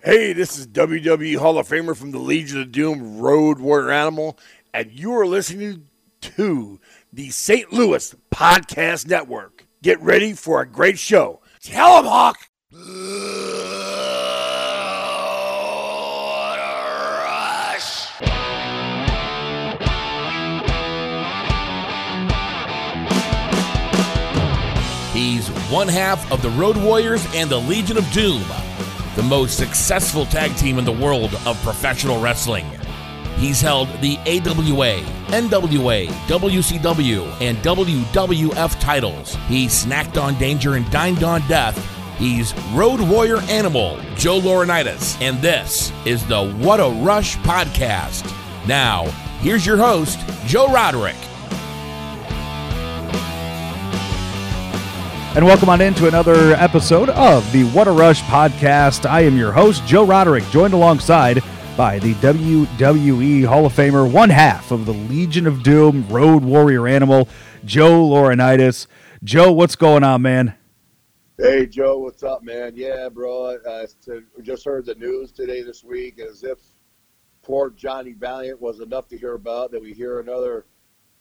Hey, this is WWE Hall of Famer from the Legion of Doom, Road Warrior Animal, and you are listening to the St. Louis Podcast Network. Get ready for a great show. Tell 'em, Hawk! He's one half of the Road Warriors and the Legion of Doom, the most successful tag team in the world of professional wrestling. He's held the AWA, NWA, WCW, and WWF titles. He snacked on danger and dined on death. He's Road Warrior Animal, Joe Laurinaitis, and this is the What a Rush podcast. Now, here's your host, Joe Roderick. And welcome on into another episode of the What a Rush podcast. I am your host, Joe Roderick, joined alongside by the WWE Hall of Famer, one half of the Legion of Doom Road Warrior Animal, Joe Laurinaitis. Joe, what's going on, man? Hey Joe, what's up, man? Yeah, bro. Uh, I just heard the news today this week, as if poor Johnny Valiant was enough to hear about. That we hear another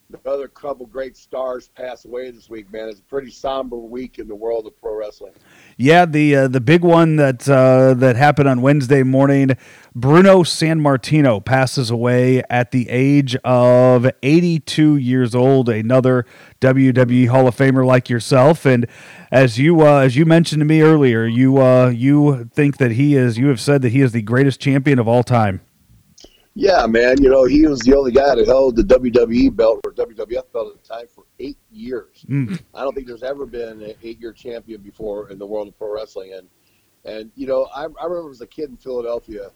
another couple great stars pass away this week, man. It's a pretty somber week in the world of pro wrestling. Yeah, the uh, the big one that uh, that happened on Wednesday morning, Bruno Sammartino passes away at the age of 82 years old. Another WWE Hall of Famer like yourself, and as you uh, as you mentioned to me earlier, you uh, you think that he is. You have said that he is the greatest champion of all time. Yeah, man. You know, he was the only guy that held the WWE belt or WWF belt at the time for eight years. Mm. I don't think there's ever been an eight-year champion before in the world of pro wrestling. And and you know, I, I remember as a kid in Philadelphia,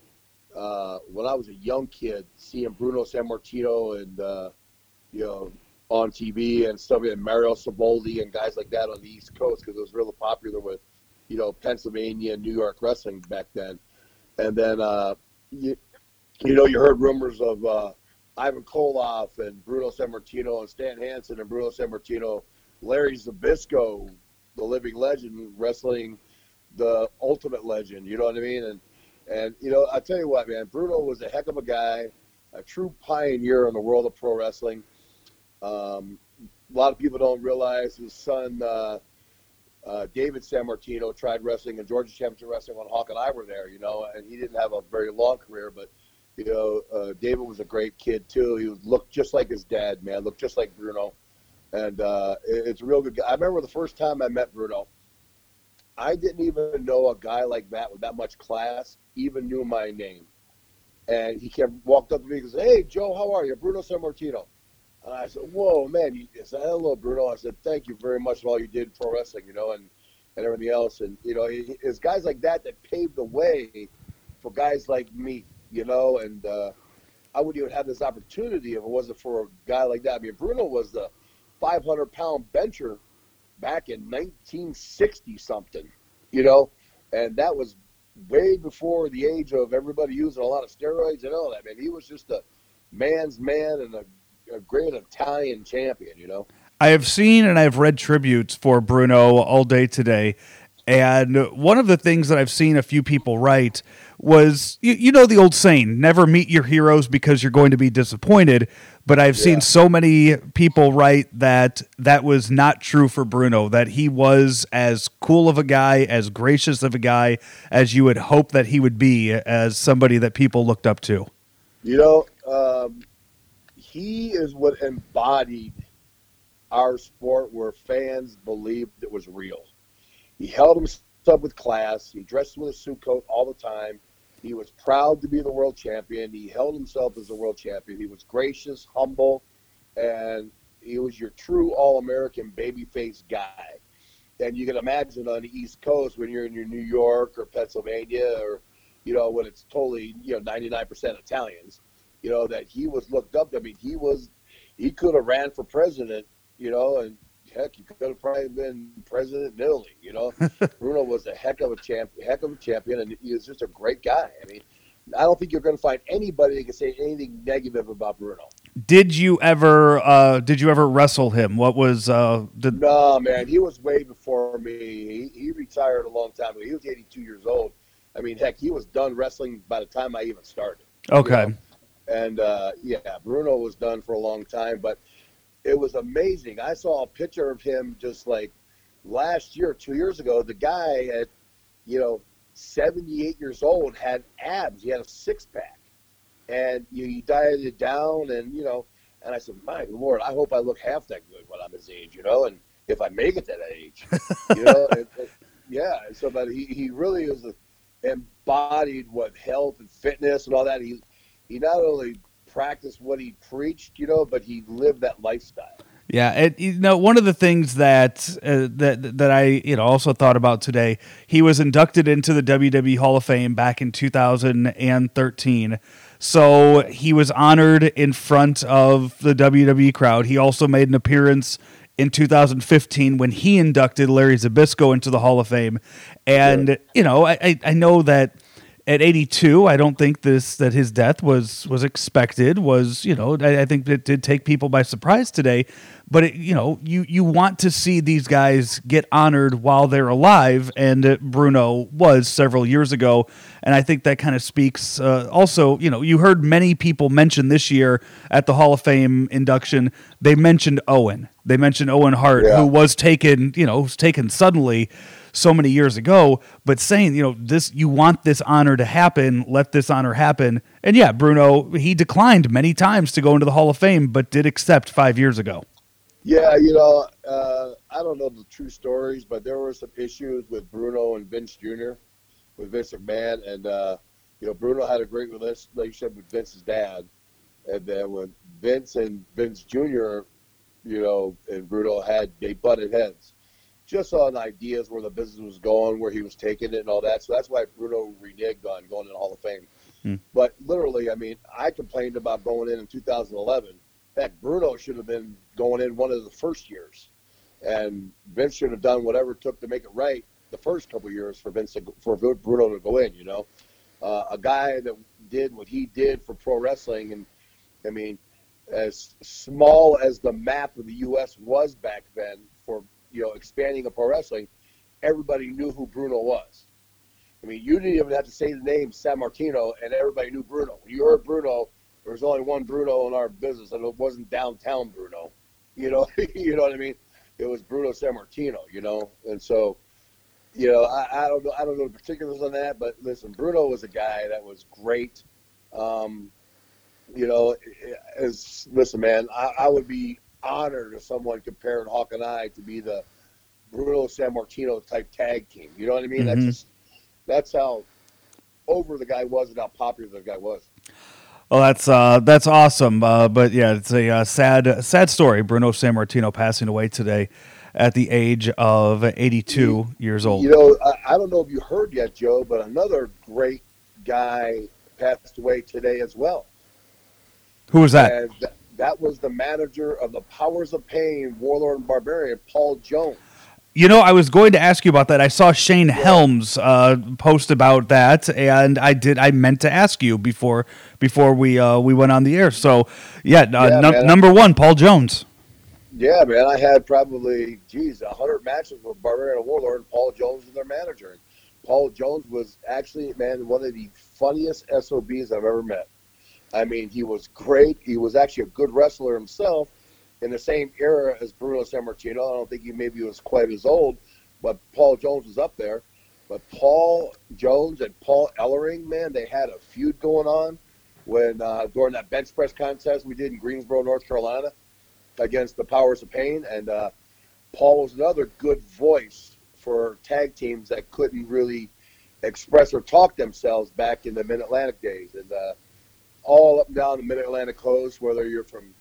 uh, when I was a young kid, seeing Bruno Sammartino and uh, you know on TV and stuff, and Mario Savoldi and guys like that on the East Coast because it was really popular with you know Pennsylvania and New York wrestling back then. And then uh, you, you know, you heard rumors of uh, Ivan Koloff and Bruno Sammartino and Stan Hansen and Bruno Sammartino, Larry Zbyszko, the living legend, wrestling the ultimate legend. You know what I mean? And and you know, I tell you what, man, Bruno was a heck of a guy, a true pioneer in the world of pro wrestling. Um, a lot of people don't realize his son. Uh, uh, David Sammartino tried wrestling in Georgia Championship Wrestling when Hawk and I were there, you know, and he didn't have a very long career, but you know, uh, David was a great kid too. He looked just like his dad, man. Looked just like Bruno, and uh, it's a real good guy. I remember the first time I met Bruno. I didn't even know a guy like that with that much class even knew my name, and he kept walked up to me and said, "Hey, Joe, how are you? Bruno Sammartino." And I said, "Whoa, man!" He said, "Hello, Bruno." I said, "Thank you very much for all you did pro wrestling, you know, and and everything else." And you know, it's guys like that that paved the way for guys like me you know, and uh, I wouldn't even have this opportunity if it wasn't for a guy like that. I mean, Bruno was the 500 pound bencher back in 1960 something, you know, and that was way before the age of everybody using a lot of steroids and all that. Man, he was just a man's man and a, a great Italian champion, you know. I have seen and I've read tributes for Bruno all day today. And one of the things that I've seen a few people write was you, you know the old saying never meet your heroes because you're going to be disappointed. But i've yeah. seen so many people write that that was not true for bruno that he was as cool of a guy as gracious of a guy as you would hope that he would be as somebody that people looked up to. You know um, he is what embodied our sport where fans believed it was real. He held himself with class. He dressed with a suit coat all the time he was proud to be the world champion. He held himself as a world champion. He was gracious, humble, and he was your true All American babyface guy. And you can imagine on the East Coast when you're in your New York or Pennsylvania or, you know, when it's totally, you know, 99% Italians, you know, that he was looked up to. I mean, he was, he could have ran for president, you know, and heck, he could have probably been president in You know, Bruno was a heck of a champ, heck of a champion, and he was just a great guy. I mean, I don't think you're going to find anybody that can say anything negative about Bruno. Did you ever? Uh, did you ever wrestle him? What was? Uh, the... No, man, he was way before me. He, he retired a long time ago. He was 82 years old. I mean, heck, he was done wrestling by the time I even started. Okay. You know? And uh, yeah, Bruno was done for a long time, but it was amazing. I saw a picture of him just like last year, two years ago. The guy at, you know, 78 years old had abs. He had a six pack, and you, he dieted down, and you know. And I said, my lord, I hope I look half that good when I'm his age, you know, and if I make it that age, you know. and, and, yeah, so but he, he really is a, embodied what health and fitness and all that. He he not only practiced what he preached, you know, but he lived that lifestyle. Yeah, you know, one of the things that uh, that that I you know also thought about today, he was inducted into the WWE Hall of Fame back in 2013. So he was honored in front of the WWE crowd. He also made an appearance in 2015 when he inducted Larry Zbyszko into the Hall of Fame. And yeah. you know, I I know that at 82, I don't think this that his death was was expected. Was you know, I, I think it did take people by surprise today. But it, you know, you you want to see these guys get honored while they're alive, and Bruno was several years ago, and I think that kind of speaks. Uh, also, you know, you heard many people mention this year at the Hall of Fame induction. They mentioned Owen. They mentioned Owen Hart, yeah. who was taken, you know, was taken suddenly so many years ago, but saying, you know, this you want this honor to happen, let this honor happen. And yeah, Bruno, he declined many times to go into the Hall of Fame, but did accept five years ago. Yeah, you know, uh, I don't know the true stories, but there were some issues with Bruno and Vince Jr. with Vince McMahon, and uh, you know, Bruno had a great relationship with Vince's dad, and then when Vince and Vince Jr. You know, and Bruno had they butted heads just on ideas where the business was going, where he was taking it, and all that. So that's why Bruno reneged on going in the Hall of Fame. Hmm. But literally, I mean, I complained about going in in 2011. Heck, Bruno should have been going in one of the first years, and Vince should have done whatever it took to make it right the first couple years for Vince to, for Bruno to go in. You know, uh, a guy that did what he did for pro wrestling, and I mean, as small as the map of the U.S. was back then for you know, expanding of pro wrestling, everybody knew who Bruno was. I mean, you didn't even have to say the name Sammartino, and everybody knew Bruno. When you heard Bruno, there was only one Bruno in our business, and it wasn't downtown Bruno. You know, you know what I mean? It was Bruno Sammartino. You know, and so, you know, I, I don't know, I don't know the particulars on that, but listen, Bruno was a guy that was great. Um, you know, as listen, man, I, I would be honor to someone compared Hawk and I to be the Bruno Sammartino type tag team. You know what I mean? Mm-hmm. That's just that's how over the guy was and how popular the guy was. Well, that's uh, that's awesome. Uh, but yeah, it's a uh, sad sad story. Bruno Sammartino passing away today at the age of 82 you, years old. You know, I, I, don't know if you heard yet, Joe, but another great guy passed away today as well. Who was that? And that was the manager of the Powers of Pain, Warlord and Barbarian, Paul Jones. You know, I was going to ask you about that. I saw Shane Helms uh, post about that, and I did. I meant to ask you before before we uh, we went on the air. So, yeah, uh, yeah number one, Paul Jones. Yeah, man, I had probably geez, hundred matches with Barbarian and Warlord, and Paul Jones was their manager. Paul Jones was actually, man, one of the funniest SOBs I've ever met. I mean, he was great. He was actually a good wrestler himself in the same era as Bruno Sammartino. I don't think he maybe was quite as old, but Paul Jones was up there. But Paul Jones and Paul Ellering, man, they had a feud going on when uh, during that bench press contest we did in Greensboro, North Carolina, against the Powers of Pain, and uh, Paul was another good voice for tag teams that couldn't really express or talk themselves back in the Mid Atlantic days, and uh, all up and down the Mid Atlantic coast, whether you're from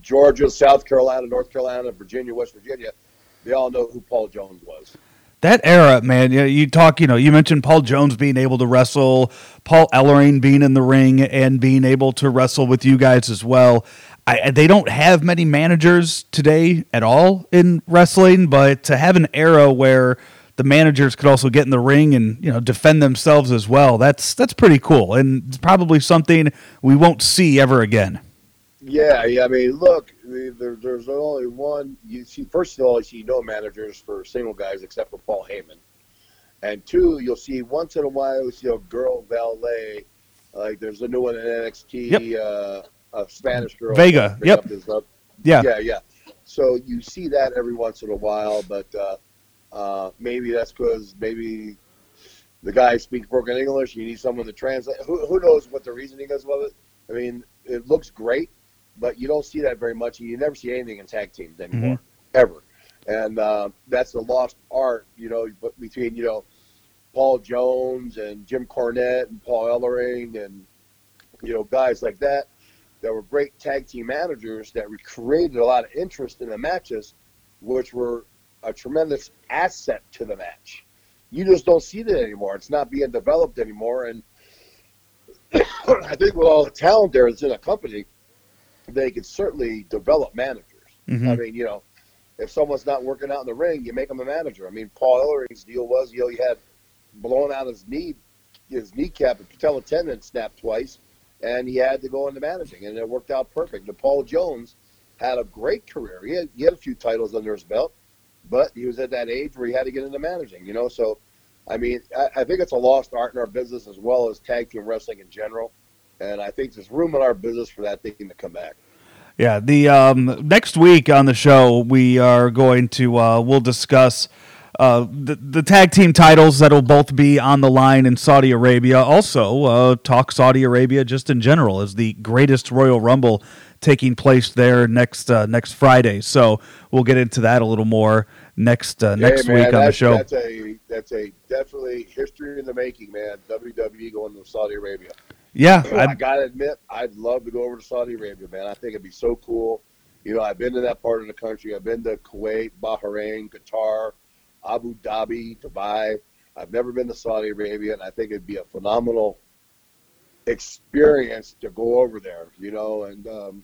Georgia, South Carolina, North Carolina, Virginia, West Virginia, they all know who Paul Jones was. That era, man, you, you talk, you know, you mentioned Paul Jones being able to wrestle, Paul Ellering being in the ring and being able to wrestle with you guys as well. I, they don't have many managers today at all in wrestling, but to have an era where the managers could also get in the ring and you know defend themselves as well. That's that's pretty cool, and it's probably something we won't see ever again. Yeah, yeah. I mean, look, there, there's only one. You see, first of all, you see no managers for single guys except for Paul Heyman, And two, you'll see once in a while you'll see a girl valet. Like there's a new one in NXT, uh, a Spanish girl. Vega, yep. yeah, yeah. So you see that every once in a while, but uh, uh, maybe that's because maybe the guy speaks broken English. You need someone to translate. Who, who knows what the reasoning is of it? I mean, it looks great, but you don't see that very much, and you never see anything in tag teams anymore, ever. And uh, that's the lost art, you know, between you know Paul Jones and Jim Cornette and Paul Ellering and you know guys like that that were great tag team managers that created a lot of interest in the matches, which were a tremendous asset to the match. You just don't see that anymore. It's not being developed anymore, and I think with all the talent there that's in a company, they could certainly develop managers. Mhm. I mean, you know, if someone's not working out in the ring, you make them a manager. I mean, Paul Ellering's deal was, you know, he had blown out his knee, his kneecap and patella tendon snapped twice, and he had to go into managing, and it worked out perfect. And Paul Jones had a great career. He had, he had a few titles under his belt, but he was at that age where he had to get into managing, you know. So, I mean, I, I think it's a lost art in our business as well as tag team wrestling in general. And I think there's room in our business for that thing to come back. Yeah, the um, next week on the show we are going to uh, we'll discuss uh, the the tag team titles that'll both be on the line in Saudi Arabia. Also, uh, talk Saudi Arabia just in general as the greatest Royal Rumble taking place there next uh, next Friday. So we'll get into that a little more next uh, next Hey, man, week on the show. That's a that's a definitely history in the making, man. WWE going to Saudi Arabia. Yeah, I, gotta admit, I'd love to go over to Saudi Arabia, man. I think it'd be so cool. You know, I've been to that part of the country. I've been to Kuwait, Bahrain, Qatar, Abu Dhabi, Dubai. I've never been to Saudi Arabia, and I think it'd be a phenomenal experience to go over there. You know, and um,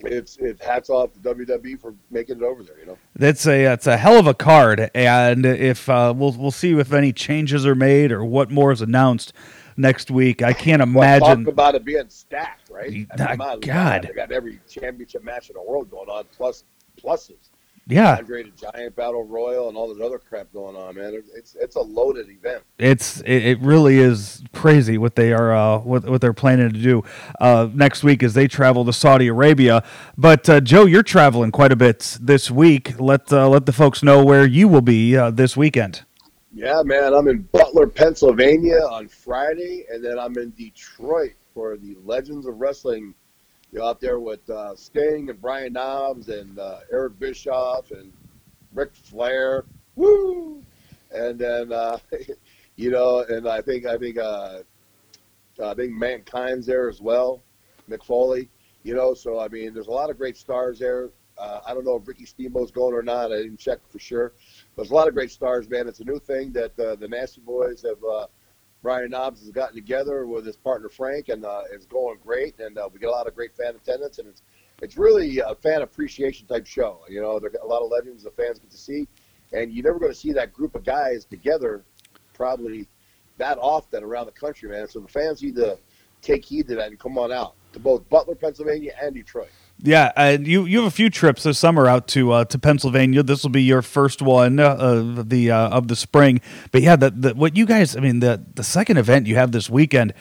it's it hats off to WWE for making it over there. You know. That's a it's a hell of a card, and if uh, we'll we'll see if any changes are made or what more is announced next week. I can't Well, imagine. talk about it being stacked, right? I mean, my God. they got every championship match in the world going on, plus pluses. Yeah, the Giant Battle Royal and all this other crap going on, man. It's it's a loaded event. it's it, it really is crazy what they are uh, what what they're planning to do uh, next week as they travel to Saudi Arabia. But uh, Joe, you're traveling quite a bit this week. Let uh, let the folks know where you will be uh, this weekend. Yeah, man. I'm in Butler, Pennsylvania on Friday, and then I'm in Detroit for the Legends of Wrestling. You know, out there with uh, Sting and Brian Knobbs and uh, Eric Bischoff and Ric Flair. Woo! And then uh, you know, and I think I think uh, I think Mankind's there as well, Mick Foley. You know, so I mean, there's a lot of great stars there. Uh, I don't know if Ricky Steamboat's going or not. I didn't check for sure. There's a lot of great stars, man. It's a new thing that uh, the Nasty Boys have. Uh, Brian Knobbs has gotten together with his partner Frank, and uh, it's going great. And uh, we get a lot of great fan attendance, and it's it's really a fan appreciation type show. You know, there a lot of legends the fans get to see, and you're never going to see that group of guys together, probably that often around the country, man. So the fans need to take heed to that and come on out to both Butler, Pennsylvania, and Detroit. Yeah, and you you have a few trips this summer out to uh, to Pennsylvania. This will be your first one uh, of the uh, of the spring. But yeah, the, the what you guys, I mean, the the second event you have this weekend.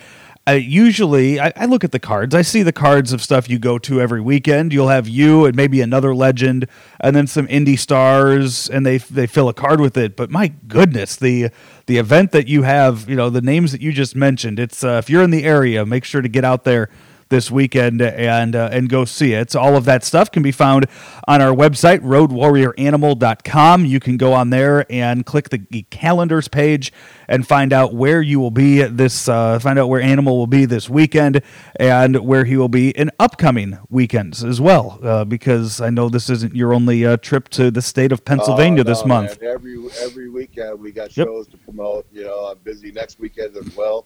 Uh, usually, I, I look at the cards. I see the cards of stuff you go to every weekend. You'll have you and maybe another legend, and then some indie stars, and they they fill a card with it. But my goodness, the the event that you have, you know, the names that you just mentioned. It's if you're in the area, make sure to get out there this weekend and uh, and go see it. So all of that stuff can be found on our website roadwarrioranimal.com. You can go on there and click the calendars page and find out where you will be this uh, find out where Animal will be this weekend and where he will be in upcoming weekends as well uh, because I know this isn't your only uh, trip to the state of Pennsylvania Oh, this month. man. Every every weekend we got Yep. shows to promote. You know, I'm busy next weekend as well,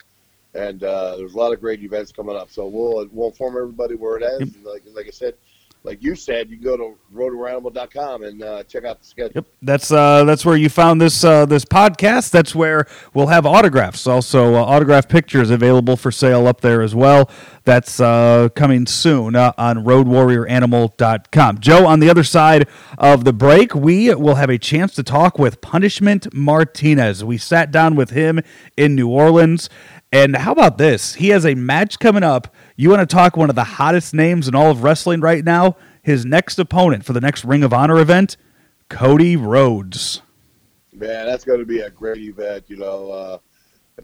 and uh, there's a lot of great events coming up. So we'll we'll inform everybody where it is. Like like I said, like you said, you can go to roadwaranimal.com and uh, check out the schedule. Yep, that's uh, that's where you found this uh, this podcast. That's where we'll have autographs, also uh, autograph pictures available for sale up there as well. That's uh, coming soon uh, on RoadWarriorAnimal.com. Joe, on the other side of the break, we will have a chance to talk with Punishment Martinez. We sat down with him in New Orleans. And how about this? He has a match coming up. You want to talk one of the hottest names in all of wrestling right now? His next opponent for the next Ring of Honor event, Cody Rhodes. Man, that's going to be a great event. You know, uh,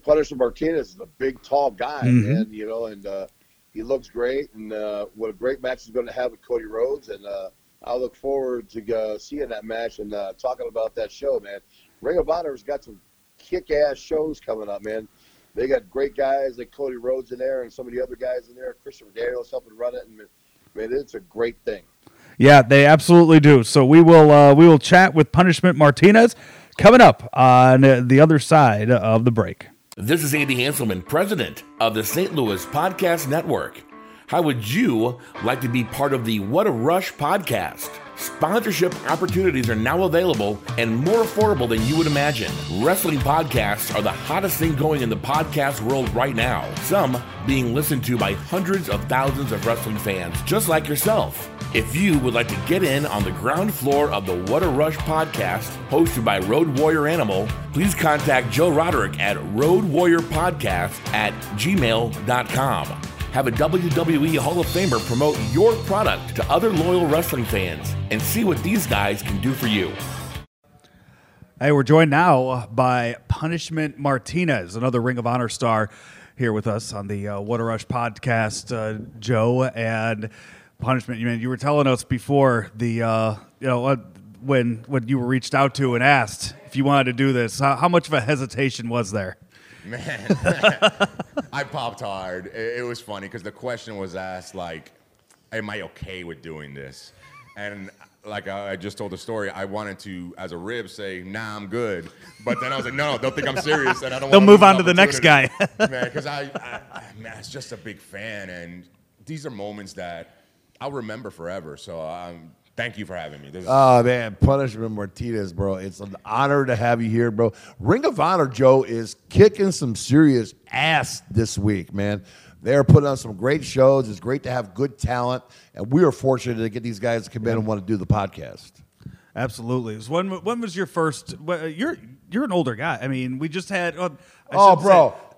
Punisher Martinez is a big, tall guy, Mhm. man. You know, and uh, he looks great. And uh, what a great match he's going to have with Cody Rhodes. And uh, I look forward to uh, seeing that match and uh, talking about that show, man. Ring of Honor's got some kick-ass shows coming up, man. They got great guys like Cody Rhodes in there, and some of the other guys in there. Christopher Daniels helping run it, and man, it's a great thing. Yeah, they absolutely do. So we will uh, we will chat with Punishment Martinez coming up on uh, the other side of the break. This is Andy Hanselman, president of the St. Louis Podcast Network. How would you like to be part of the What a Rush podcast? Sponsorship opportunities are now available and more affordable than you would imagine. Wrestling podcasts are the hottest thing going in the podcast world right now, some being listened to by hundreds of thousands of wrestling fans just like yourself. If you would like to get in on the ground floor of the What a Rush podcast, hosted by Road Warrior Animal, please contact Joe Roderick at roadwarriorpodcast at gmail.com. Have a WWE Hall of Famer promote your product to other loyal wrestling fans and see what these guys can do for you. Hey, we're joined now by Punishment Martinez, another Ring of Honor star, here with us on the uh, What a Rush podcast. Uh, Joe and Punishment, you man, you were telling us before the uh, you know uh, when when you were reached out to and asked if you wanted to do this, how, how much of a hesitation was there? Man, I popped hard. It, it was funny because the question was asked, like, "Am I okay with doing this?" And like I I just told the story, I wanted to, as a rib, say, "Nah, I'm good," but then I was like, "No, no, don't think I'm serious," and I don't. They'll move on to the next guy. man. Because I, I, I, man, it's just a big fan, and these are moments that I'll remember forever. So um, thank you for having me. This is, Oh man, Punishment Martinez, bro. It's an honor to have you here, bro. Ring of Honor, Joe, is kicking some serious ass this week, man. They're putting on some great shows. It's great to have good talent, and we are fortunate to get these guys to come in and want to do the podcast. Absolutely. So when when was your first? You're you're an older guy. I mean, we just had. Oh, I Oh, bro. say-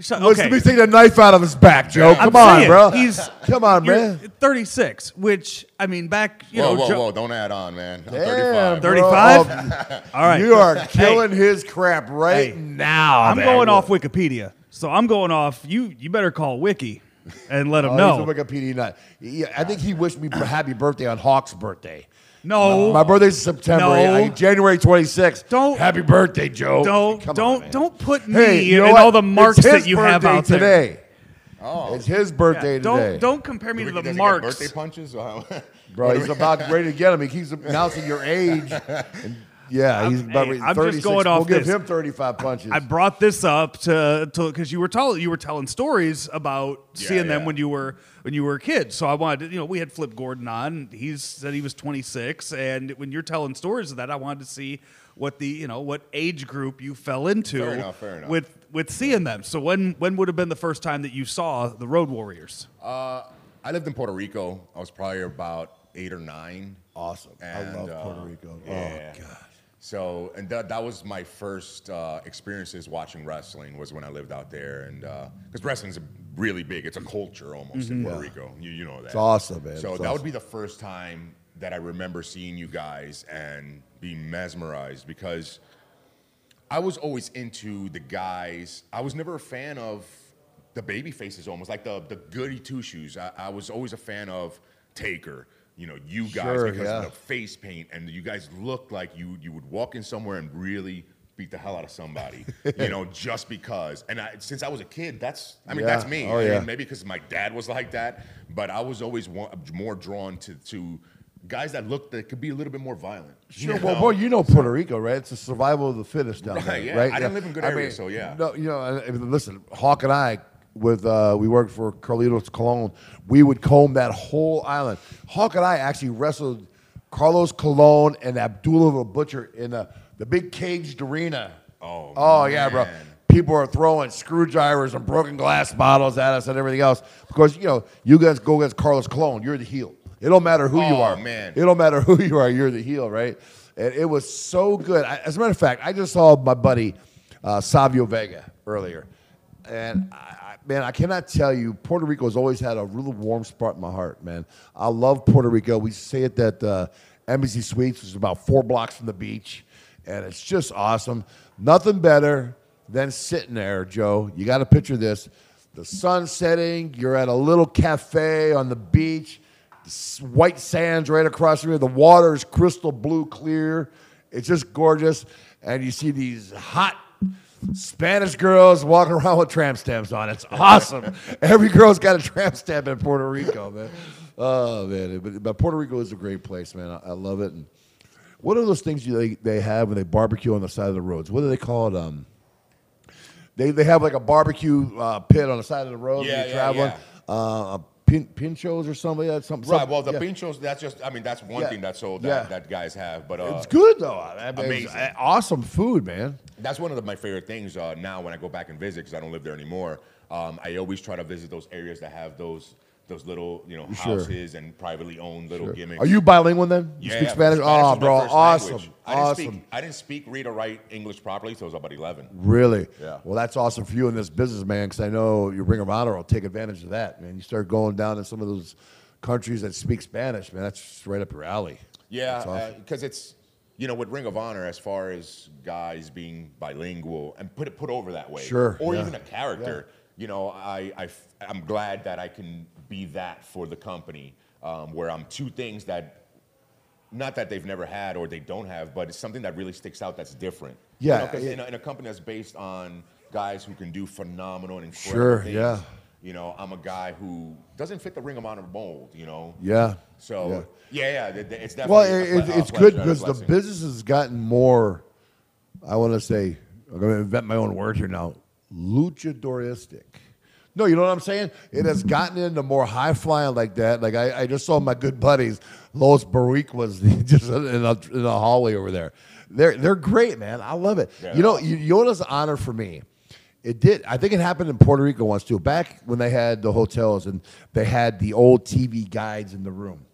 So- Let's- okay. Let me take the knife out of his back, Joe. I'm Come on, saying, bro. He's come on, man. 36, which I mean, back you whoa, know, whoa, Joe- whoa! Don't add on, man. I'm Damn, 35. bro. 35? Um, All right. You are killing his crap right Hey, now. I'm man. going off Wikipedia, so I'm going off. You you better call Wiki and let him Oh, know. He's a Wikipedia nut. Yeah, I think he wished me happy birthday on Hawk's birthday. no, My birthday's in September. No. I- January 26th. Don't- Happy birthday, Joe. don't Come don't man. don't put me Hey, you know and what? all the marks that you have birthday out there. today. Oh. It's his birthday Yeah, today. don't don't compare me Do to we- the does he get marks. birthday punches? Wow. Bro, he's about ready to get him. He keeps announcing your age. And yeah, he's about hey, ready- I'm just 36. going We'll off give this. him 35 punches. I brought this up to because you were telling you were telling stories about Yeah, seeing them when you were when you were a kid. So I wanted to, you know we had Flip Gordon on. He said he was 26, and when you're telling stories of that, I wanted to see what the you know what age group you fell into Fair enough, fair enough. with with seeing them. So when when would have been the first time that you saw the Road Warriors? Uh, I lived in Puerto Rico. I was probably about eight or nine. awesome. I And, love uh, Puerto Rico. yeah. Oh, God. So, and that, that was my first uh, experiences watching wrestling was when I lived out there, and because wrestling's really big, it's a culture almost in Puerto Rico. You, you know that. It's awesome, man. So It's that awesome. would be the first time that I remember seeing you guys and being mesmerized because I was always into the guys. I was never a fan of the baby faces, almost like the the goody two shoes. I, I was always a fan of Taker. You know, you guys Sure, because yeah. of the face paint, and you guys looked like you you would walk in somewhere and really beat the hell out of somebody. you know, just because. And I, since I was a kid, that's I mean Yeah. that's me. Oh, I mean, yeah. maybe because my dad was like that, but I was always wa- more drawn to to guys that looked that could be a little bit more violent. Sure. you Well, boy, you know Puerto Rico, right? It's the survival of the fittest down Right, there, yeah. right? I didn't live in good areas, so yeah. No, you know, I- I mean, listen, Hawk and I, with uh, we worked for Carlitos Colon. We would comb that whole island. Hawk and I actually wrestled Carlos Colon and Abdullah the Butcher in the, the big caged arena. Oh, oh yeah, bro. People are throwing screwdrivers and broken glass bottles at us and everything else because you know you guys go against Carlos Colon. You're the heel. It don't matter who you Oh, are. man. It don't matter who you are. You're the heel, right? And it was so good. I, as a matter of fact, I just saw my buddy uh, Savio Vega earlier, and I, man, I cannot tell you, Puerto Rico has always had a really warm spot in my heart, man. I love Puerto Rico. We say it that uh, Embassy Suites is about four blocks from the beach, and it's just awesome. Nothing better than sitting there, Joe. You got to picture this: the sun setting. You're at a little cafe on the beach white sands right across the river. The water is crystal blue clear. It's just gorgeous. And you see these hot Spanish girls walking around with tramp stamps on. It's awesome. Every girl's got a tramp stamp in Puerto Rico, man. Oh man, but, but Puerto Rico is a great place, man. I, I love it. And what are those things you, they, they have when they barbecue on the side of the roads? What do they call it? Um, they, they have like a barbecue uh, pit on the side of the road Yeah, when you're yeah, traveling. yeah. Uh, pin, pinchos or something like that. Something, Right. something- Well, the yeah. pinchos, that's just, I mean, that's one Yeah. thing that's sold Yeah. that, that guys have. But uh, It's good though. I mean, it's, Amazing. awesome food, man. That's one of the, my favorite things uh, now when I go back and visit because I don't live there anymore. Um, I always try to visit those areas that have those those little you know Sure. houses and privately owned little gimmicks. Are you bilingual then? You Yeah, speak Spanish? Ah, was Oh, my bro, first awesome, language. I didn't awesome. Speak, I didn't speak, read, or write English properly until I was about 11. Really? Yeah. Well, that's awesome for you in this business, man. Because I know your Ring of Honor will take advantage of that, man. You start going down to some of those countries that speak Spanish, man. That's right up your alley. Yeah, That's uh, awesome. because it's you know with Ring of Honor as far as guys being bilingual and put it put over that way, Sure, or yeah. even a character. You know, I, I am glad that I can be that for the company, um, where I'm two things that. Not that they've never had or they don't have, but it's something that really sticks out that's different. You Yeah, know, 'cause it- in, a, in a company that's based on guys who can do phenomenal and incredible Sure, things, yeah. You know, I'm a guy who doesn't fit the Ring of Honor mold. You know, Yeah. so yeah, yeah, th- it's definitely. Well, a it, a it's pleasure good because the business has gotten more. I want to say I'm going to invent my own word here now. Luchadoristic. No, you know what I'm saying? It has gotten into more high flying like that. Like I, I just saw my good buddies, Los was just in a, in a hallway over there. They're they're great, man. I love it. Yeah, you know, they're you, you an honor for me? It did. I think it happened in Puerto Rico once too. Back when they had the hotels and they had the old TV guides in the room.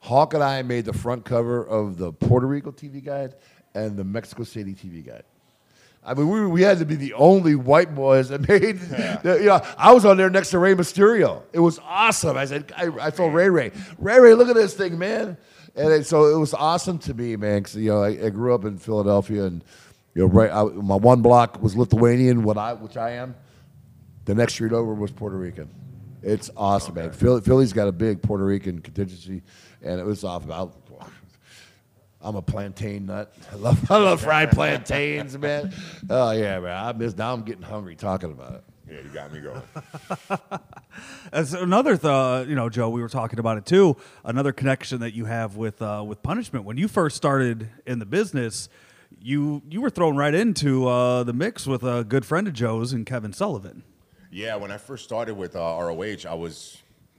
Hawk and I made the front cover of the Puerto Rico TV guide and the Mexico City TV guide. I mean, we, we had to be the only white boys that made. the- you know, I was on there next to Rey Mysterio. It was awesome. I said, I, I told Ray Ray, Ray Ray, look at this thing, man. And it, so it was awesome to me, man. Because you know, I, I grew up in Philadelphia, and you know, right, I, my one block was Lithuanian, what I, which I am. The next street over was Puerto Rican. It's awesome, man. Philly, Philly's got a big Puerto Rican contingency, and it was off about. I'm a plantain nut. I love, I love fried plantains, man. Oh yeah, man. I miss. Now I'm getting hungry talking about it. Yeah, you got me going. As another, th- you know, Joe, we were talking about it too. Another connection that you have with uh, with punishment. When you first started in the business, you you were thrown right into uh, the mix with a good friend of Joe's and Kevin Sullivan. yeah, when I first started with uh, ROH, I was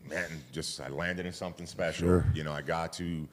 man, just I landed in something special. Sure. You know, I got to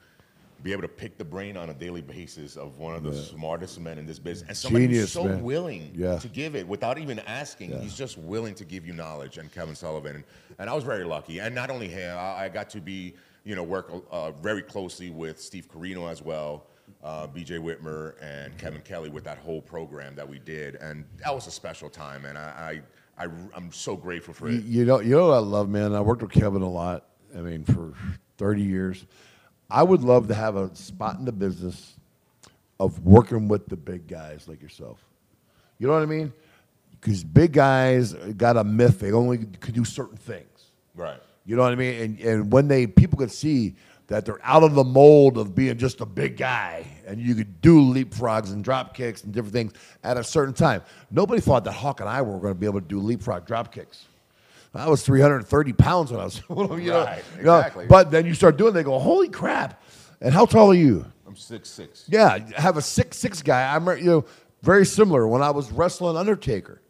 be able to pick the brain on a daily basis of one of the smartest men in this business, and somebody who's so man. willing Yeah. to give it without even asking. He's just willing to give you knowledge. And Kevin Sullivan, and I was very lucky. And not only him, I, I got to be you know work uh, very closely with Steve Corino as well. Uh, BJ Whitmer and Kevin Kelly with that whole program that we did, and that was a special time, and I, I, I am so grateful for You, it. you know, you know I love, man. I worked with Kevin a lot. I mean, for 30 years. I would love to have a spot in the business of working with the big guys like yourself. You know what I mean? Because big guys got a myth; they only could do certain things. Right. You know what I mean? And and when they people could see that they're out of the mold of being just a big guy, and you could do leapfrogs and drop kicks and different things at a certain time. Nobody thought that Hawk and I were going to be able to do leapfrog drop kicks. I was 330 pounds when I was, you know, Right, you know, exactly. But then you start doing, they go, holy crap! And how tall are you? I'm six six. Yeah, have a six six guy. I'm you know very similar when I was wrestling Undertaker.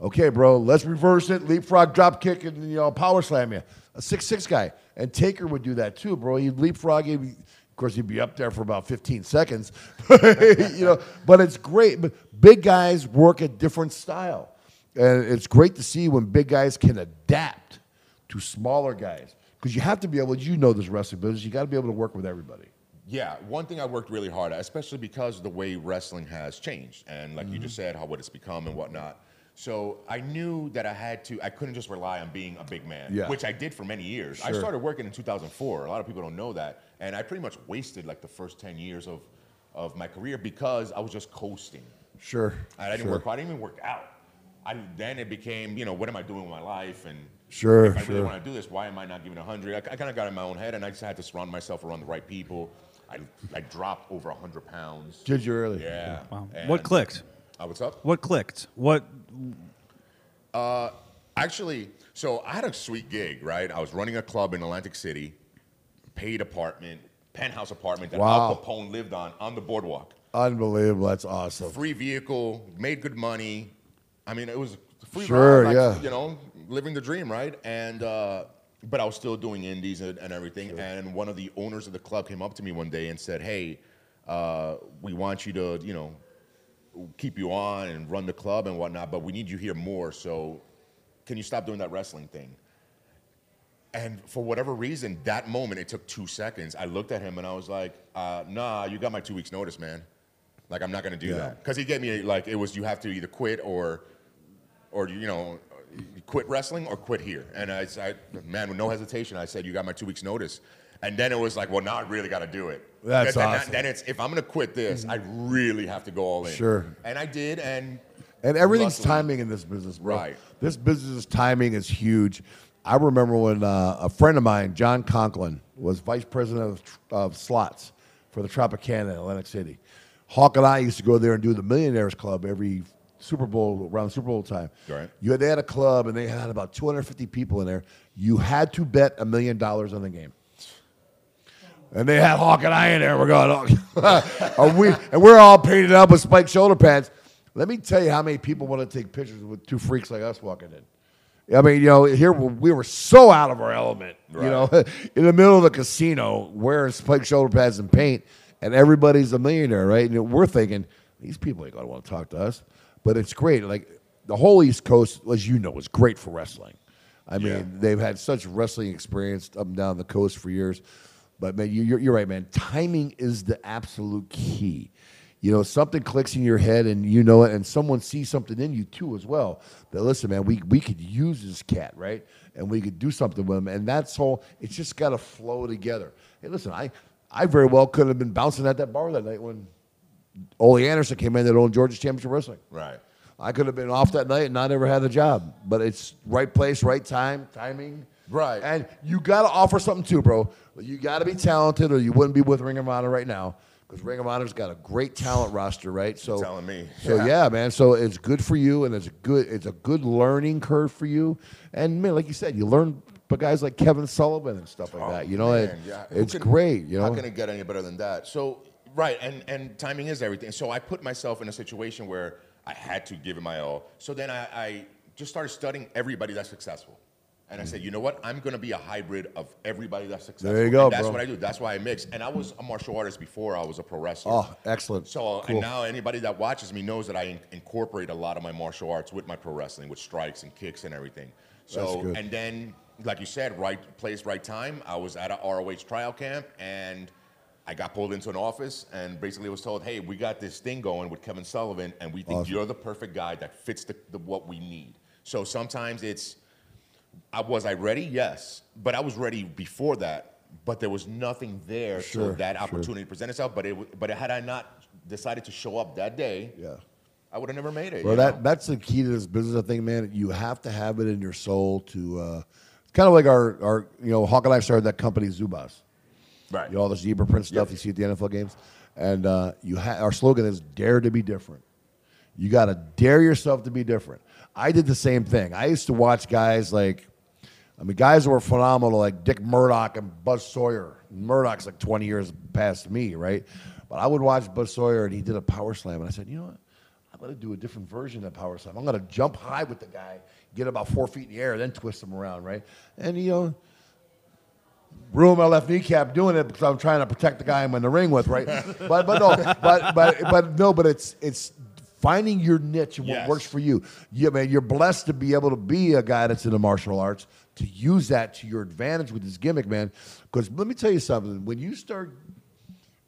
Okay, bro, let's reverse it, leapfrog, drop kick, and you know power slam you. A six six guy, and Taker would do that too, bro. He'd leapfrog you. Of course, he'd be up there for about 15 seconds, you know. But it's great. But big guys work a different style, and it's great to see when big guys can adapt to smaller guys because you have to be able. You know this wrestling business. You got to be able to work with everybody. Yeah, one thing I worked really hard at, especially because of the way wrestling has changed, and like you just mm-hmm. said, how what it's become and whatnot. So I knew that I had to. I couldn't just rely on being a big man, Yeah. which I did for many years. I started working in 2004. A lot of people don't know that, and I pretty much wasted like the first 10 years of of my career because I was just coasting. Sure. I didn't sure. work. I didn't even work out. I, then it became, you know, what am I doing with my life? And Sure, if I really sure. want to do this, why am I not giving 100? I, I kind of got in my own head, and I just had to surround myself around the right people. I, I dropped over 100 pounds. Did you really? Yeah. Wow. And- What clicked? Uh, what's up? What clicked? What? Uh, Actually, so I had a sweet gig, right? I was running a club in Atlantic City, paid apartment, penthouse apartment that Wow. Al Capone lived on on the boardwalk. Unbelievable. That's awesome. free vehicle, made good money. I mean, it was free Sure, ride, like, yeah. You know, living the dream, right? And uh, but I was still doing indies and, and everything. And one of the owners of the club came up to me one day and said, "Hey, uh, we want you to, you know, keep you on and run the club and whatnot, but we need you here more. So, can you stop doing that wrestling thing?" And for whatever reason, that moment, it took two seconds. I looked at him and I was like, uh, nah, you got my two weeks notice, man. Like, I'm not gonna do Yeah. that. Because he gave me, like, it was you have to either quit or, or you know, quit wrestling or quit here. And I, I man, with no hesitation, I said, you got my two weeks notice. And then it was like, well, now I really got to do it. That's then, awesome. Then it's, if I'm gonna quit this, I really have to go all in. Sure. And I did, and And everything's luckily- timing in this business, bro. Right. This business timing is huge. I remember when uh, a friend of mine, John Conklin, was vice president of, of slots for the Tropicana in Atlantic City. Hawk and I used to go there and do the Millionaires Club every Super Bowl around Super Bowl time. Right. You had, they had a club and they had about 250 people in there. You had to bet a million dollars on the game. And they had Hawk and I in there. We're going, oh, we, and we're all painted up with spiked shoulder pads. Let me tell you how many people want to take pictures with two freaks like us walking in. I mean, you know, here we were so out of our element, you know, in the middle of the casino wearing spiked shoulder pads and paint, and everybody's a millionaire, right? And we're thinking, these people ain't going to want to talk to us. But it's great. Like, the whole East Coast, as you know, is great for wrestling. I mean, Yeah. they've had such wrestling experience up and down the coast for years. But man, you, you're, you're right, man. Timing is the absolute key. You know, something clicks in your head and you know it, and someone sees something in you too as well. That listen, man, we we could use this cat, right? And we could do something with him. And that's all. It's just got to flow together. Hey, listen, I I very well could have been bouncing at that bar that night when Ole Anderson came in that owned Georgia's Championship Wrestling. right. I could have been off that night and not ever had a job. But it's right place, right time, timing. Right. And you got to offer something too, bro. You got to be talented or you wouldn't be with Ring of Honor right now because Ring of Honor's got a great talent roster, right? So telling me. So Yeah. yeah. man. So it's good for you and it's a good it's a good learning curve for you. And man, like you said, you learn but guys like Kevin Sullivan and stuff like oh, that. You know, it- Oh, yeah. It's can- great, you know. How can it get any better than that? So, right, and, and timing is everything. So I put myself in a situation where I had to give it my all. So then I, I just started studying everybody that's successful. And I said, mm-hmm. you know what? I'm going to be a hybrid of everybody that's successful. There you go, And that's bro. what I do. That's why I mix. And I was a martial artist before I was a pro wrestler. Oh, excellent. So Cool. and now anybody that watches me knows that I in- incorporate a lot of my martial arts with my pro wrestling, with strikes and kicks and everything. So and then, like you said, right place, right time. I was at a ROH trial camp and I got pulled into an office and basically was told, "Hey, we got this thing going with Kevin Sullivan, and we think Awesome. you're the perfect guy that fits the, the what we need." So sometimes it's I, was I ready? Yes, but I was ready before that. But there was nothing there Sure, till that sure. opportunity presented itself. But it, but had I not decided to show up that day, yeah. I would have never made it. Well, that know? that's the key to this business. I think, man, you have to have it in your soul to. Uh, it's kind of like our our you know Hawk and I started that company Zubaz. Right. You know all the zebra print stuff Yep. you see at the NFL games, and uh, you ha- our slogan is "Dare to be different." You got to dare yourself to be different. I did the same thing. I used to watch guys like, I mean, guys who were phenomenal, like Dick Murdoch and Buzz Sawyer. Murdoch's like 20 years past me, right? But I would watch Buzz Sawyer, and he did a power slam, and I said, you know what? I'm going to do a different version of power slam. I'm going to jump high with the guy, get about four feet in the air, then twist him around, right? And, you know, ruin my left kneecap doing it because I'm trying to protect the guy I'm in the ring with, right? but but no, but but but no, but it's it's finding your niche and what Yes. works for you. Yeah, man, you're blessed to be able to be a guy that's in the martial arts to use that to your advantage with this gimmick, man. Because let me tell you something: when you start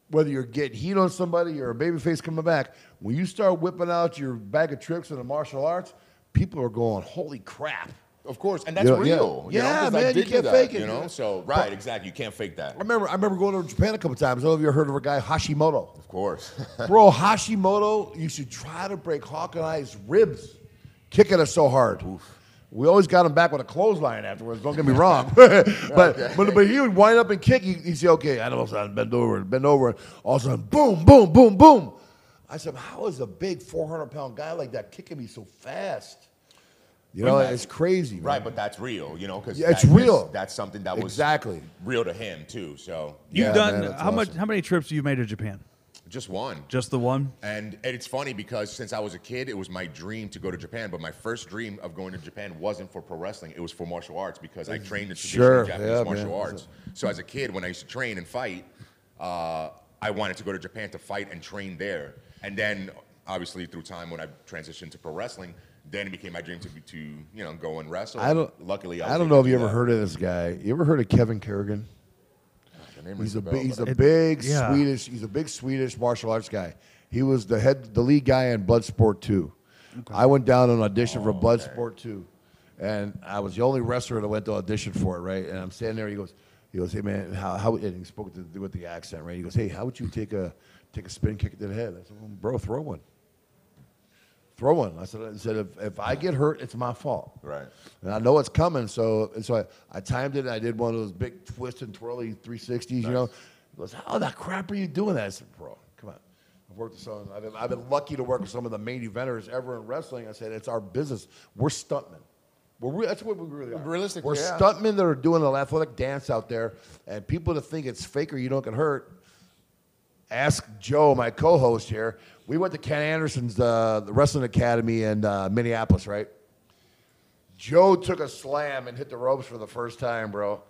whether you're getting heat on somebody or a babyface coming back, when you start whipping out your bag of tricks in the martial arts, people are going, "Holy crap!" Of course, and that's Yeah, yeah. you know, Yeah, man, you can't that, fake it, You know, so right, exactly. You can't fake that. I remember, I remember going to Japan a couple times. I don't know if you heard of a guy Hashimoto. Of course. Bro, Hashimoto used to try to break Hawk and I's ribs, kicking us so hard. We always got him back with a clothesline afterwards. Don't get me wrong, but, but but he would wind up and kick. He, he'd say, "Okay, I know, son, bend over, bend over." And all of a sudden, boom, boom, boom, boom. I said, "How is a big 400 pound guy like that kicking me so fast?" You know, it's crazy, man. Right, but that's real, you know, because Yeah, it's real. That's something that was Exactly. real to him too. So You've Yeah, done man, that's how much? How many trips have you made to Japan? just one. Just the one? And, and it's funny because since I was a kid, it was my dream to go to Japan. But my first dream of going to Japan wasn't for pro wrestling; it was for martial arts because I trained in traditional Sure, Japanese yeah, martial man. arts. So as a kid, when I used to train and fight, uh, I wanted to go to Japan to fight and train there. And then, obviously, through time, when I transitioned to pro wrestling, then it became my dream to be to you know go and wrestle. I don't. Luckily, I, I don't know if you do ever that. heard of this guy. You ever heard of Kevin Kerrigan? The name He's rings a bell, big, he's but- a big yeah. Swedish. He's a big Swedish martial arts guy. He was the head, the lead guy in Bloodsport 2. I went down and auditioned Oh, for Bloodsport 2, and I was the only wrestler that went to audition for it. Right, and I'm standing there. He goes, he goes, hey man, how, how and he spoke to, with the accent. Right, he goes, hey, how would you take a take a spin kick to the head? I said, well, bro, throw one. Throw one. I said, I said if, if I get hurt, it's my fault. Right. And I know it's coming, so and so I, I timed it. and I did one of those big twist and twirly 360s. You know, he goes, "How the crap are you doing that?" I said, "Bro, come on." I've worked with some. I've been, I've been lucky to work with some of the main eventers ever in wrestling. I said, "It's our business. We're stuntmen. We're re- that's what we really are. Realistically, we're yeah. stuntmen that are doing an athletic dance out there, and people that think it's fake or you don't get hurt." Ask Joe, my co-host here. We went to Ken Anderson's uh, the wrestling academy in uh, Minneapolis, right? Joe took a slam and hit the ropes for the first time, bro.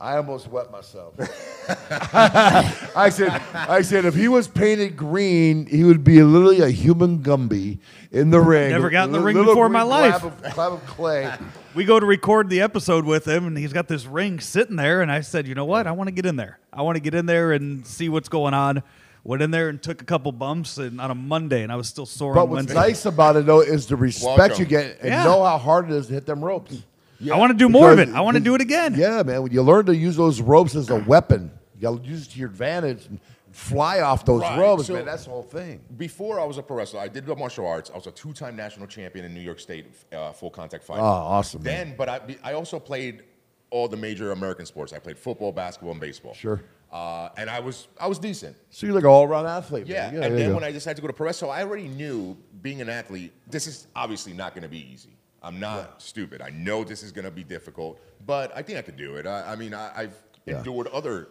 I almost wet myself. I said, I said, if he was painted green, he would be literally a human Gumby in the ring. Never got in the ring little before in my green life. Clap of, clap of clay. We go to record the episode with him, and he's got this ring sitting there. And I said, you know what? I want to get in there. I want to get in there and see what's going on. Went in there and took a couple bumps, and on a Monday, and I was still sore But on what's Wednesday. nice about it though is the respect Welcome. you get and Yeah. know how hard it is to hit them ropes. I want to do more of it. I want to do it again. Yeah, man. When you learn to use those ropes as a weapon, you got to use it to your advantage and fly off those Right, ropes, so- man. That's the whole thing. Before I was a pro wrestler, I did the martial arts. I was a two-time national champion in New York State uh, full contact fighting. Oh, awesome, man. Then, but I, I also played all the major American sports. I played football, basketball, and baseball. Sure. Uh, and I was I was decent. So you're like an all-around athlete. Yeah. man. and then when I decided to go to pro wrestling, so I already knew being an athlete, this is obviously not going to be easy. I'm not stupid. I know this is going to be difficult, but I think I could do it. I, I mean, I, I've Yeah. endured other.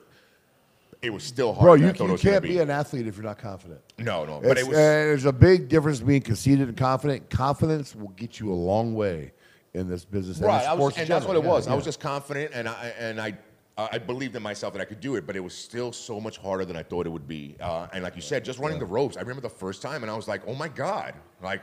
It was still hard. Bro, you, I thought it you can't be. an athlete if you're not confident. No, no, but it was. uh, there's a big difference between conceited and confident. Confidence will get you a long way in this business. and in Right, I was, and that's what it was. Yeah, I was yeah. just confident, and I and I I believed in myself that I could do it. But it was still so much harder than I thought it would be. Uh, and like you said, just running the ropes. I remember the first time, and I was like, "Oh my god!" Like,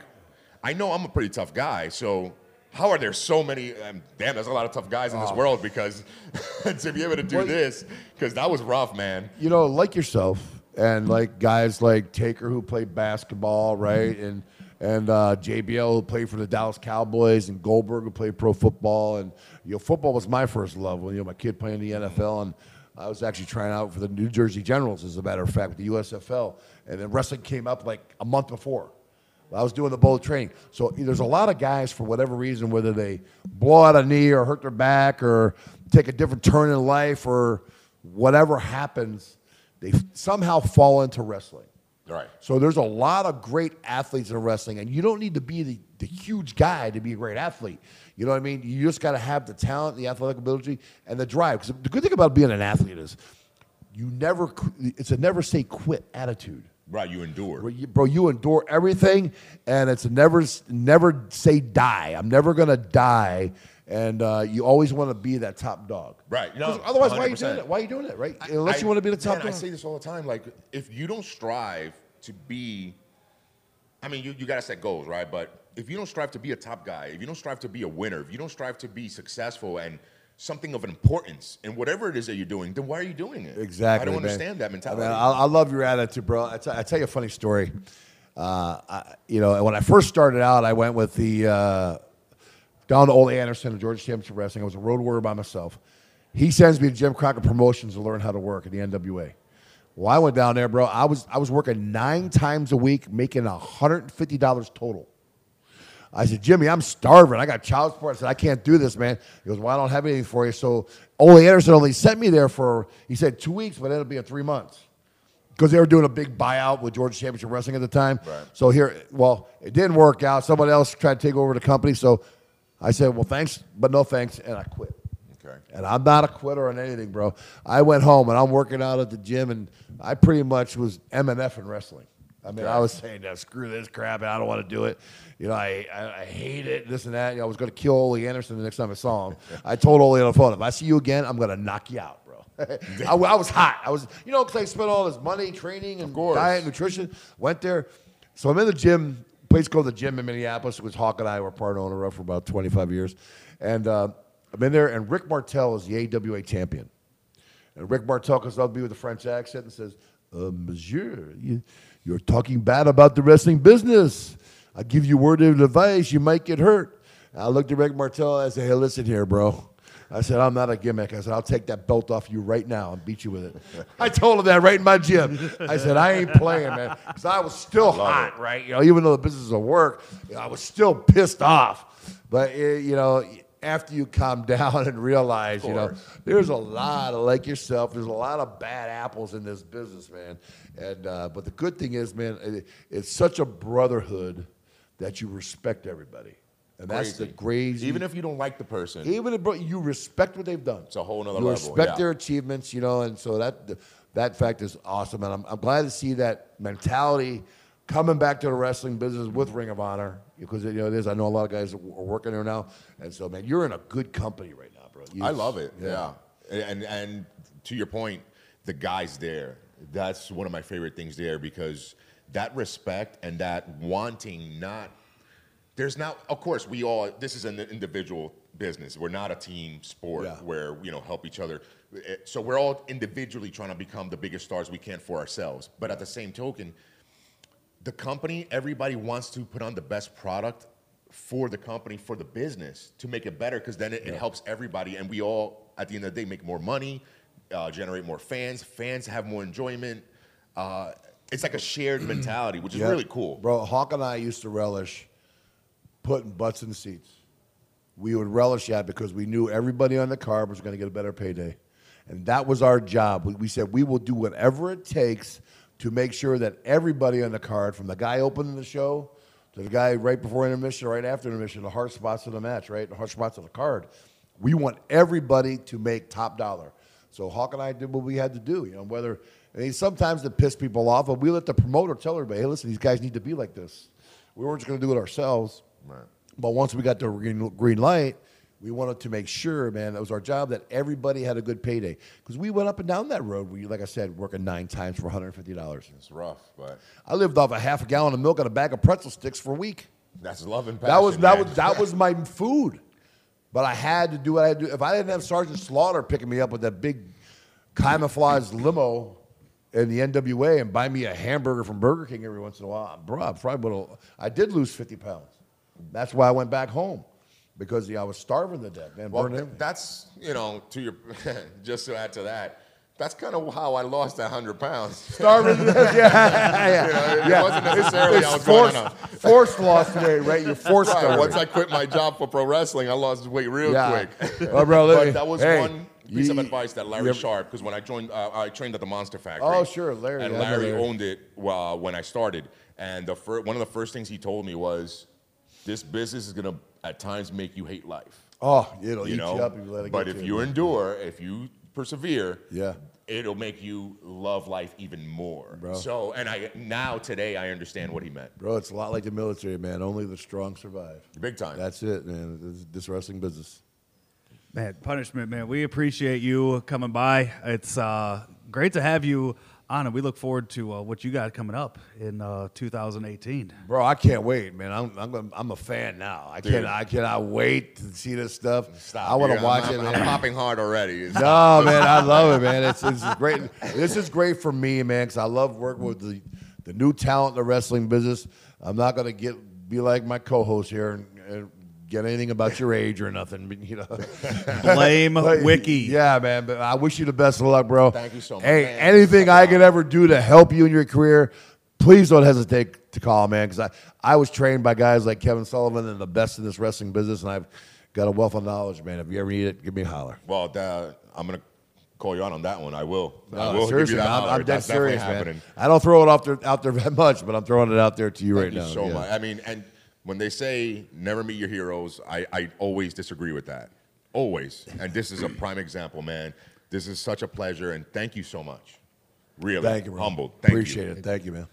I know I'm a pretty tough guy, so. How are there so many? Um, damn, there's a lot of tough guys in this world because to be able to do Well, this, because that was rough, man. you know, like yourself, and like guys like Taker who played basketball, right, and and uh, JBL who played for the Dallas Cowboys, and Goldberg who played pro football, and you know, football was my first love. When you know, my kid playing the NFL, and I was actually trying out for the New Jersey Generals, as a matter of fact, with the USFL, and then wrestling came up like a month before. I was doing the bowl training. So there's a lot of guys, for whatever reason, whether they blow out a knee or hurt their back or take a different turn in life or whatever happens, they somehow fall into wrestling. Right. So there's a lot of great athletes in wrestling, and you don't need to be the, the huge guy to be a great athlete. You know what I mean? You just got to have the talent, the athletic ability, and the drive. Because the good thing about being an athlete is you never, it's a never say quit attitude. Right, you endure. Bro, you, bro, you endure everything, and it's never never say die. I'm never gonna die, and uh, you always want to be that top dog. Right. No, otherwise, why are you doing it? Why are you doing it? Right? Unless I- you want to be the top man, dog. I say this all the time. Like, if you don't strive to be, I mean, you, you got to set goals, right? But if you don't strive to be a top guy, if you don't strive to be a winner, if you don't strive to be successful and something of importance in whatever it is that you're doing, then why are you doing it? Exactly. I don't man. understand that I, mentality. mean, I, I love your attitude, bro. I tell- tell you a funny story. Uh, I, you know, when I first started out, I went with the uh, down to Ole Anderson of Georgia Championship Wrestling. I was a road warrior by myself. He sends me to Jim Crockett Promotions to learn how to work at the NWA. Well, I went down there, bro. I was I was working nine times a week, making hundred and fifty dollars total. I said, Jimmy, I'm starving. I got child support. I said, I can't do this, man. He goes, Well, I don't have anything for you. So Ole Anderson only sent me there for, he said, two weeks, but it'll be in three months. Because they were doing a big buyout with Georgia Championship Wrestling at the time. Right. So here, well, it didn't work out. Somebody else tried to take over the company. So I said, Well, thanks, but no thanks. And I quit. okay. And I'm not a quitter on anything, bro. I went home and I'm working out at the gym, and I pretty much was MNF in wrestling. I mean, I was saying, "Now, screw this crap, and I don't want to do it. You know, I, I, I hate it, this and that. You know, I was going to kill Ole Anderson the next time I saw him. I told Ole on the phone, if I see you again, I'm going to knock you out, bro. I, I was hot. I was, you know, because I spent all this money training and diet, nutrition. Went there. So I'm in the gym, place called the gym in Minneapolis. Was Hawk and I were part owner of for about 25 years. And uh, I'm in there, and Rick Martel is the AWA champion. And Rick Martel comes up to me with a French accent and says, uh, Monsieur, you, you're talking bad about the wrestling business. I give you word of advice, you might get hurt. I looked at Rick Martel and I said, Hey, listen here, bro. I said, I'm not a gimmick. I said, I'll take that belt off you right now and beat you with it. I told him that right in my gym. I said, I ain't playing, man. Because I was still hot, right? You know, even though the business will work, you know, I was still pissed off. But, eh, you know, after you calm down and realize, you know, there's a lot of like yourself. There's a lot of bad apples in this business, man. And uh, but the good thing is, man, it, it's such a brotherhood that you respect everybody, and that's the crazy. Even if you don't like the person, even if bro, you respect what they've done, It's a whole other nother you level, respect yeah. their achievements, you know, and so that that fact is awesome, and I'm, I'm glad to see that mentality coming back to the wrestling business with Ring of Honor because you know it is. I know a lot of guys are working there now, and so man, you're in a good company right now, bro. You- I love it. Yeah. And and to your point, the guys there. That's one of my favorite things there because that respect and that wanting not there's not of course we all this is an individual business. We're not a team sport Yeah. where, you know, help each other. Eh, So we're all individually trying to become the biggest stars we can for ourselves. But at the same token, the company, everybody wants to put on the best product for the company, for the business, to make it better, because then it, it helps everybody, and we all, at the end of the day, make more money, uh, generate more fans. Fans have more enjoyment. Uh, it's like a shared mentality, which is Yeah. really cool. Bro, Hawk and I used to relish putting butts in seats. We would relish that because we knew everybody on the card was going to get a better payday. And that was our job. We, we said we will do whatever it takes to make sure that everybody on the card, from the guy opening the show to the guy right before intermission, right after intermission, the hard spots of the match, right? The hard spots of the card. We want everybody to make top dollar. So Hawk and I did what we had to do. You know, whether I mean, sometimes it pissed people off, but we let the promoter tell everybody, "Hey, listen, these guys need to be like this." We weren't just going to do it ourselves. Right. But once we got the green, green light, we wanted to make sure, man, it was our job that everybody had a good payday because we went up and down that road. We, like I said, working nine times for one hundred fifty dollars. It's rough, but I lived off a half a gallon of milk and a bag of pretzel sticks for a week. that's love and passion. That was that man. was that was my food. But I had to do what I had to do. If I didn't have Sergeant Slaughter picking me up with that big camouflage limo in the NWA and buy me a hamburger from Burger King every once in a while, bro, I probably would have. I did lose fifty pounds. That's why I went back home because yeah, I was starving to death, man. Well, burning th- everything. that's you know to your just to add to that. That's kind of how I lost that hundred pounds. Starving. Yeah, yeah, You know, it yeah. wasn't necessarily It's I was going forced, forced loss today, right? You're forced Right, starving. Once I quit my job for pro wrestling, I lost weight real Yeah. quick. Well, bro, but that was hey, one piece of advice that Larry you- Sharpe, because when I joined, uh, I trained at the Monster Factory. Oh, sure, Larry, And Larry Larry. owned it uh, when I started. And the fir- one of the first things he told me was, "This business is gonna at times make you hate life." Oh, it'll You eat know, you up if you let it but get if you you. endure, if you persevere, Yeah. it'll make you love life even more. Bro. So, and I now today I understand what he meant. Bro, it's a lot like the military, man. Only the strong survive. Big time. That's it, man. This, this wrestling business. Man, punishment, man. We appreciate you coming by. It's uh, great to have you on, and we look forward to uh, what you got coming up in uh, 2018. Bro, I can't wait, man. I'm I'm, gonna, I'm a fan now. I Dude. can't I cannot wait to see this stuff. Stop. I want to watch I'm, it. I'm, man. I'm popping hard already. It's- No, man, I love it, man. It's this is great. This is great for me, man, because I love working with the the new talent in the wrestling business. I'm not gonna get be like my co-host here and, and get anything about your age or nothing. but, You know, Blame But, Wiki. Yeah, man. But I wish you the best of luck, bro. Thank you so much, Hey, man. anything I could ever do to help you in your career, please don't hesitate to call, man. Because I, I was trained by guys like Kevin Sullivan and the best in this wrestling business, and I've got a wealth of knowledge, man. If you ever need it, give me a holler. Well, uh, I'm gonna call you out on that one. I will. I No, will give seriously, you that man, I'm, holler. I'm dead serious, man. happening. I don't throw it off there, out there that much, but I'm throwing it out there to you Thank right you now. so yeah. much. I mean, and when they say never meet your heroes, I, I always disagree with that. Always. And this is a prime example, man. This is such a pleasure, and thank you so much. Really. Thank you, bro. Humbled. Thank Appreciate you. it. Thank you, man.